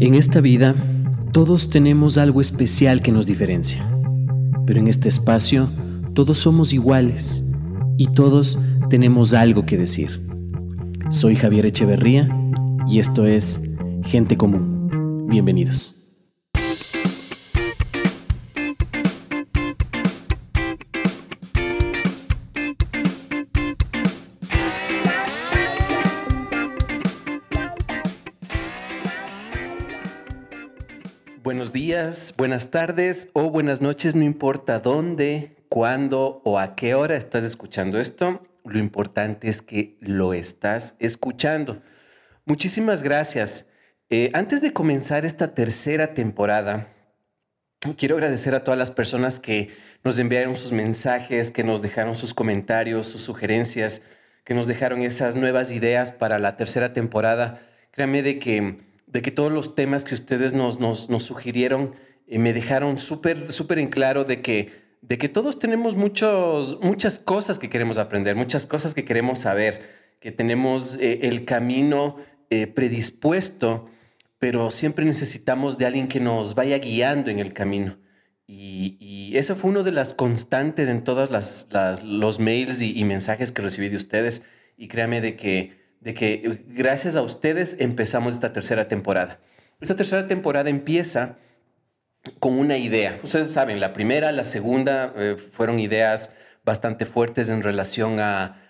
En esta vida, todos tenemos algo especial que nos diferencia. Pero en este espacio, todos somos iguales y todos tenemos algo que decir. Soy Javier Echeverría y esto es Gente Común. Bienvenidos. Buenos días, buenas tardes o buenas noches, no importa dónde, cuándo o a qué hora estás escuchando esto, lo importante es que lo estás escuchando. Muchísimas gracias. Eh, antes de comenzar esta tercera temporada, quiero agradecer a todas las personas que nos enviaron sus mensajes, que nos dejaron sus comentarios, sus sugerencias, que nos dejaron esas nuevas ideas para la tercera temporada. Créanme de que de que todos los temas que ustedes nos, nos, nos sugirieron eh, me dejaron súper, súper en claro de que, de que todos tenemos muchos, muchas cosas que queremos aprender, muchas cosas que queremos saber, que tenemos eh, el camino eh, predispuesto, pero siempre necesitamos de alguien que nos vaya guiando en el camino. Y, y eso fue una de las constantes en todos las, los mails y, y mensajes que recibí de ustedes. Y créame de que de que eh, gracias a ustedes empezamos esta tercera temporada. Esta tercera temporada empieza con una idea. Ustedes saben, la primera, la segunda eh, fueron ideas bastante fuertes en relación a,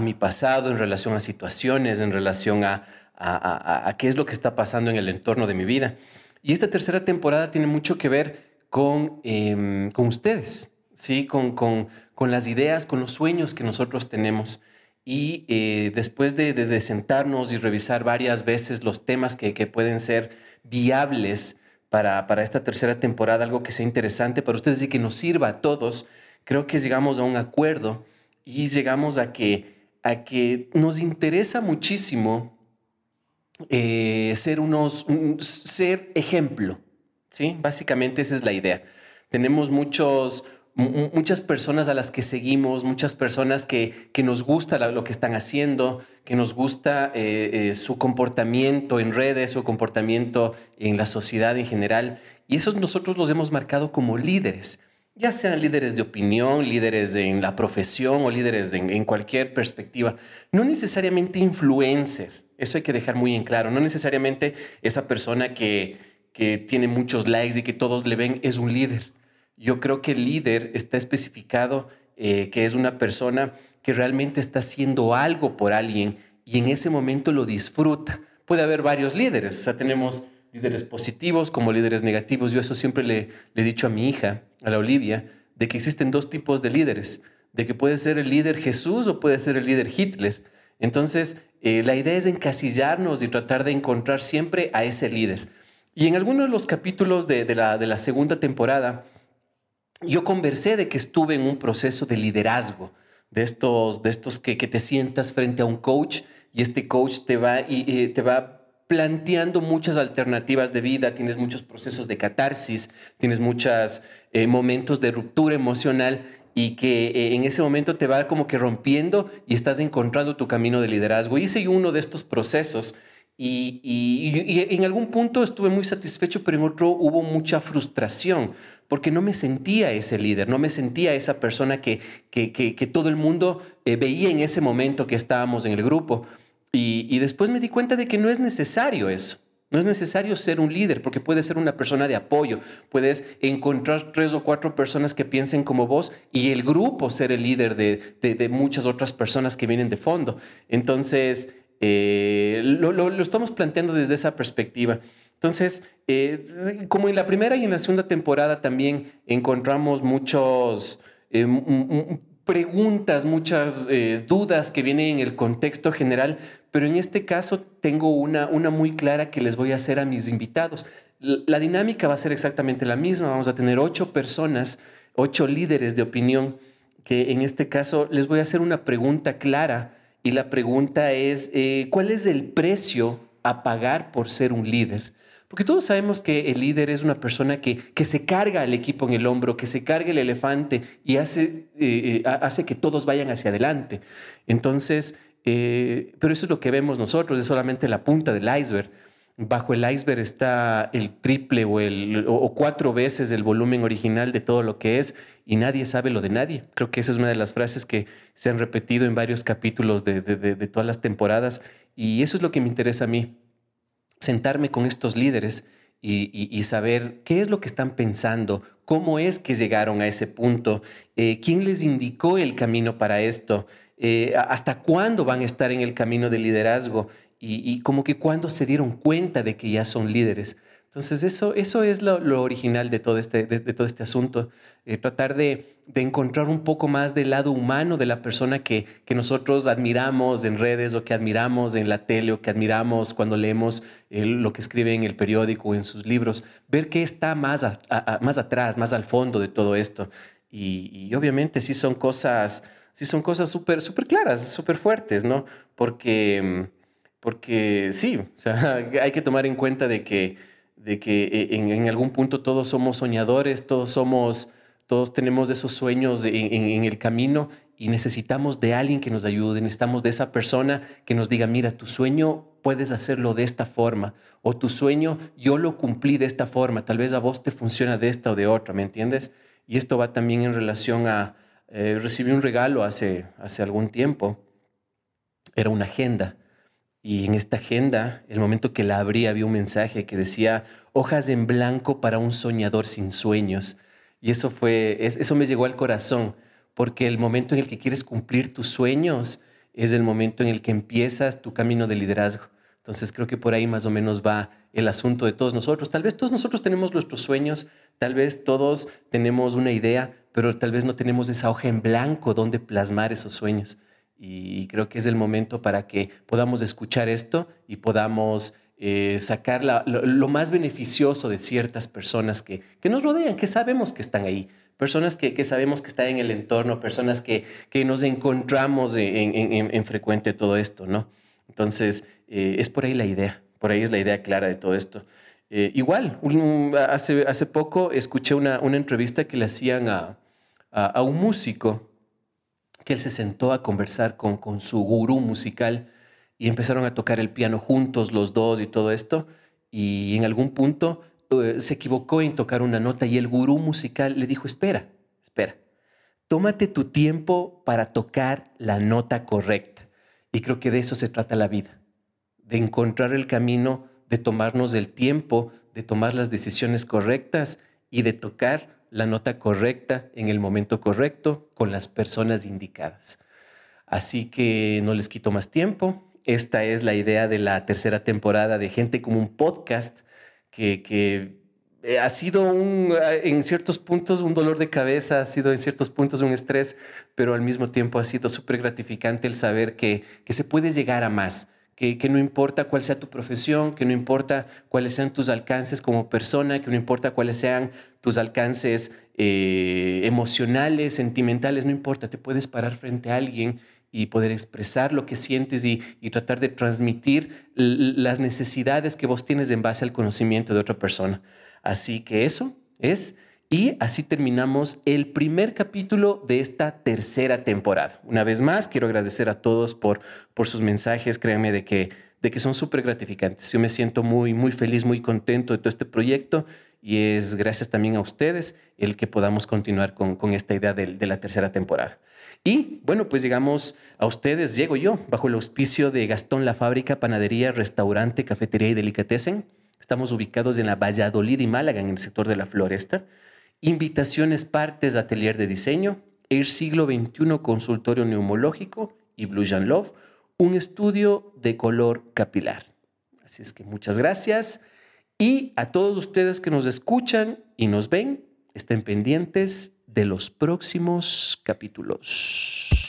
mi pasado, en relación a situaciones, en relación a, a, qué es lo que está pasando en el entorno de mi vida. Y esta tercera temporada tiene mucho que ver con, em, con ustedes, ¿sí? Con, con, con las ideas, con los sueños que nosotros tenemos y eh, después de, sentarnos y revisar varias veces los temas que, pueden ser viables para, esta tercera temporada, algo que sea interesante para ustedes y que nos sirva a todos, creo que llegamos a un acuerdo y llegamos a que, a que nos interesa muchísimo eh, ser unos, ser ejemplo, ¿sí? Básicamente esa es la idea. Tenemos muchos muchas personas a las que seguimos, muchas personas que, que nos gusta lo que están haciendo, que nos gusta eh, eh, su comportamiento en redes, su comportamiento en la sociedad en general. Y esos nosotros los hemos marcado como líderes, ya sean líderes de opinión, líderes en la profesión o líderes en cualquier perspectiva. No necesariamente influencer, eso hay que dejar muy en claro, no necesariamente esa persona que, que tiene muchos likes y que todos le ven es un líder yo creo que el líder está especificado eh, que es una persona que realmente está haciendo algo por alguien y en ese momento lo disfruta. Puede haber varios líderes, o sea, tenemos líderes positivos como líderes negativos. Yo eso siempre le, he dicho a mi hija, a la Olivia, de que existen dos tipos de líderes, de que puede ser el líder Jesús o puede ser el líder Hitler. Entonces, eh, la idea es encasillarnos y tratar de encontrar siempre a ese líder. Y en algunos de los capítulos de, la, de la segunda temporada, yo conversé de que estuve en un proceso de liderazgo, de estos, de estos que, te sientas frente a un coach y este coach te va, y, te va planteando muchas alternativas de vida, tienes muchos procesos de catarsis, tienes muchos eh, momentos de ruptura emocional y que eh, en ese momento te va como que rompiendo y estás encontrando tu camino de liderazgo. Hice uno de estos procesos y, en algún punto estuve muy satisfecho, pero en otro hubo mucha frustración, porque no me sentía ese líder, no me sentía esa persona que, que, que, todo el mundo eh, veía en ese momento que estábamos en el grupo. Y, después me di cuenta de que no es necesario eso. No es necesario ser un líder porque puedes ser una persona de apoyo. Puedes encontrar tres o cuatro personas que piensen como vos y el grupo ser el líder de, de, de muchas otras personas que vienen de fondo. Entonces, eh, lo, lo, lo, estamos planteando desde esa perspectiva. Entonces, eh, como en la primera y en la segunda temporada también encontramos muchos eh, preguntas, muchas eh, dudas que vienen en el contexto general, pero en este caso tengo una, una muy clara que les voy a hacer a mis invitados. La dinámica va a ser exactamente la misma. Vamos a tener ocho personas, ocho líderes de opinión, que en este caso les voy a hacer una pregunta clara y la pregunta es, ¿cuál es el precio a pagar por ser un líder? Porque todos sabemos que el líder es una persona que, que se carga al equipo en el hombro, que se carga el elefante y hace, eh, eh, hace que todos vayan hacia adelante. Entonces, eh, pero eso es lo que vemos nosotros, es solamente la punta del iceberg. Bajo el iceberg está el triple o, el, o cuatro veces el volumen original de todo lo que es y nadie sabe lo de nadie. Creo que esa es una de las frases que se han repetido en varios capítulos de, de todas las temporadas y eso es lo que me interesa a mí, sentarme con estos líderes y, saber qué es lo que están pensando, cómo es que llegaron a ese punto, eh, quién les indicó el camino para esto, eh, hasta cuándo van a estar en el camino del liderazgo y, como que cuándo se dieron cuenta de que ya son líderes. Entonces eso, eso es lo, original de todo este, de, todo este asunto, eh, tratar de, encontrar un poco más del lado humano de la persona que, que, nosotros admiramos en redes o que admiramos en la tele o que admiramos cuando leemos lo que escribe en el periódico o en sus libros, ver qué está más, más atrás, más al fondo de todo esto. Y, obviamente sí son cosas, sí son cosas súper súper claras, súper fuertes, ¿no? Porque, porque sí, o sea, hay que tomar en cuenta de que de que eh, en, algún punto todos somos soñadores, todos somos, todos tenemos esos sueños en, el camino y necesitamos de alguien que nos ayude, necesitamos de esa persona que nos diga, mira, tu sueño puedes hacerlo de esta forma, o tu sueño yo lo cumplí de esta forma, tal vez a vos te funciona de esta o de otra, ¿me entiendes? Y esto va también en relación a, eh, recibí un regalo hace, hace algún tiempo, era una agenda y en esta agenda, el momento que la abrí, había un mensaje que decía hojas en blanco para un soñador sin sueños. Y eso fue, eso me llegó al corazón, porque el momento en el que quieres cumplir tus sueños es el momento en el que empiezas tu camino de liderazgo. Entonces creo que por ahí más o menos va el asunto de todos nosotros. Tal vez todos nosotros tenemos nuestros sueños, tal vez todos tenemos una idea, pero tal vez no tenemos esa hoja en blanco donde plasmar esos sueños. Y creo que es el momento para que podamos escuchar esto y podamos eh, sacar lo, más beneficioso de ciertas personas que, que, nos rodean, que sabemos que están ahí, personas que, que sabemos que están en el entorno, personas que, que nos encontramos en, en, en, frecuente todo esto, ¿no? Entonces, eh, es por ahí la idea, por ahí es la idea clara de todo esto. Eh, igual, hace, hace poco escuché una, una entrevista que le hacían a, a un músico que él se sentó a conversar con, con su gurú musical y empezaron a tocar el piano juntos los dos y todo esto. Y en algún punto eh, se equivocó en tocar una nota y el gurú musical le dijo, espera, espera, tómate tu tiempo para tocar la nota correcta. Y creo que de eso se trata la vida, de encontrar el camino, de tomarnos el tiempo, de tomar las decisiones correctas y de tocar la nota correcta en el momento correcto con las personas indicadas. Así que no les quito más tiempo. Esta es la idea de la tercera temporada de Gente como un podcast que, eh, ha sido un, en ciertos puntos un dolor de cabeza, ha sido en ciertos puntos un estrés, pero al mismo tiempo ha sido súper gratificante el saber que, que se puede llegar a más que, no importa cuál sea tu profesión, que no importa cuáles sean tus alcances como persona, que no importa cuáles sean tus alcances eh, emocionales, sentimentales, no importa, te puedes parar frente a alguien y poder expresar lo que sientes y, y tratar de transmitir las necesidades que vos tienes en base al conocimiento de otra persona. Así que eso es y así terminamos el primer capítulo de esta tercera temporada. Una vez más, quiero agradecer a todos por, por sus mensajes. Créanme de que, de que son súper gratificantes. Yo me siento muy, muy feliz, muy contento de todo este proyecto y es gracias también a ustedes el que podamos continuar con, con esta idea de, de, la tercera temporada. Y bueno, pues llegamos a ustedes, llego yo, bajo el auspicio de Gastón La Fábrica, Panadería, Restaurante, Cafetería y Delicatessen. Estamos ubicados en la Valladolid y Málaga, en el sector de la Floresta. Invitaciones Partes Atelier de Diseño, Air Siglo XXI Consultorio Neumológico y Blue Love, un estudio de color capilar. Así es que muchas gracias y a todos ustedes que nos escuchan y nos ven, estén pendientes de los próximos capítulos.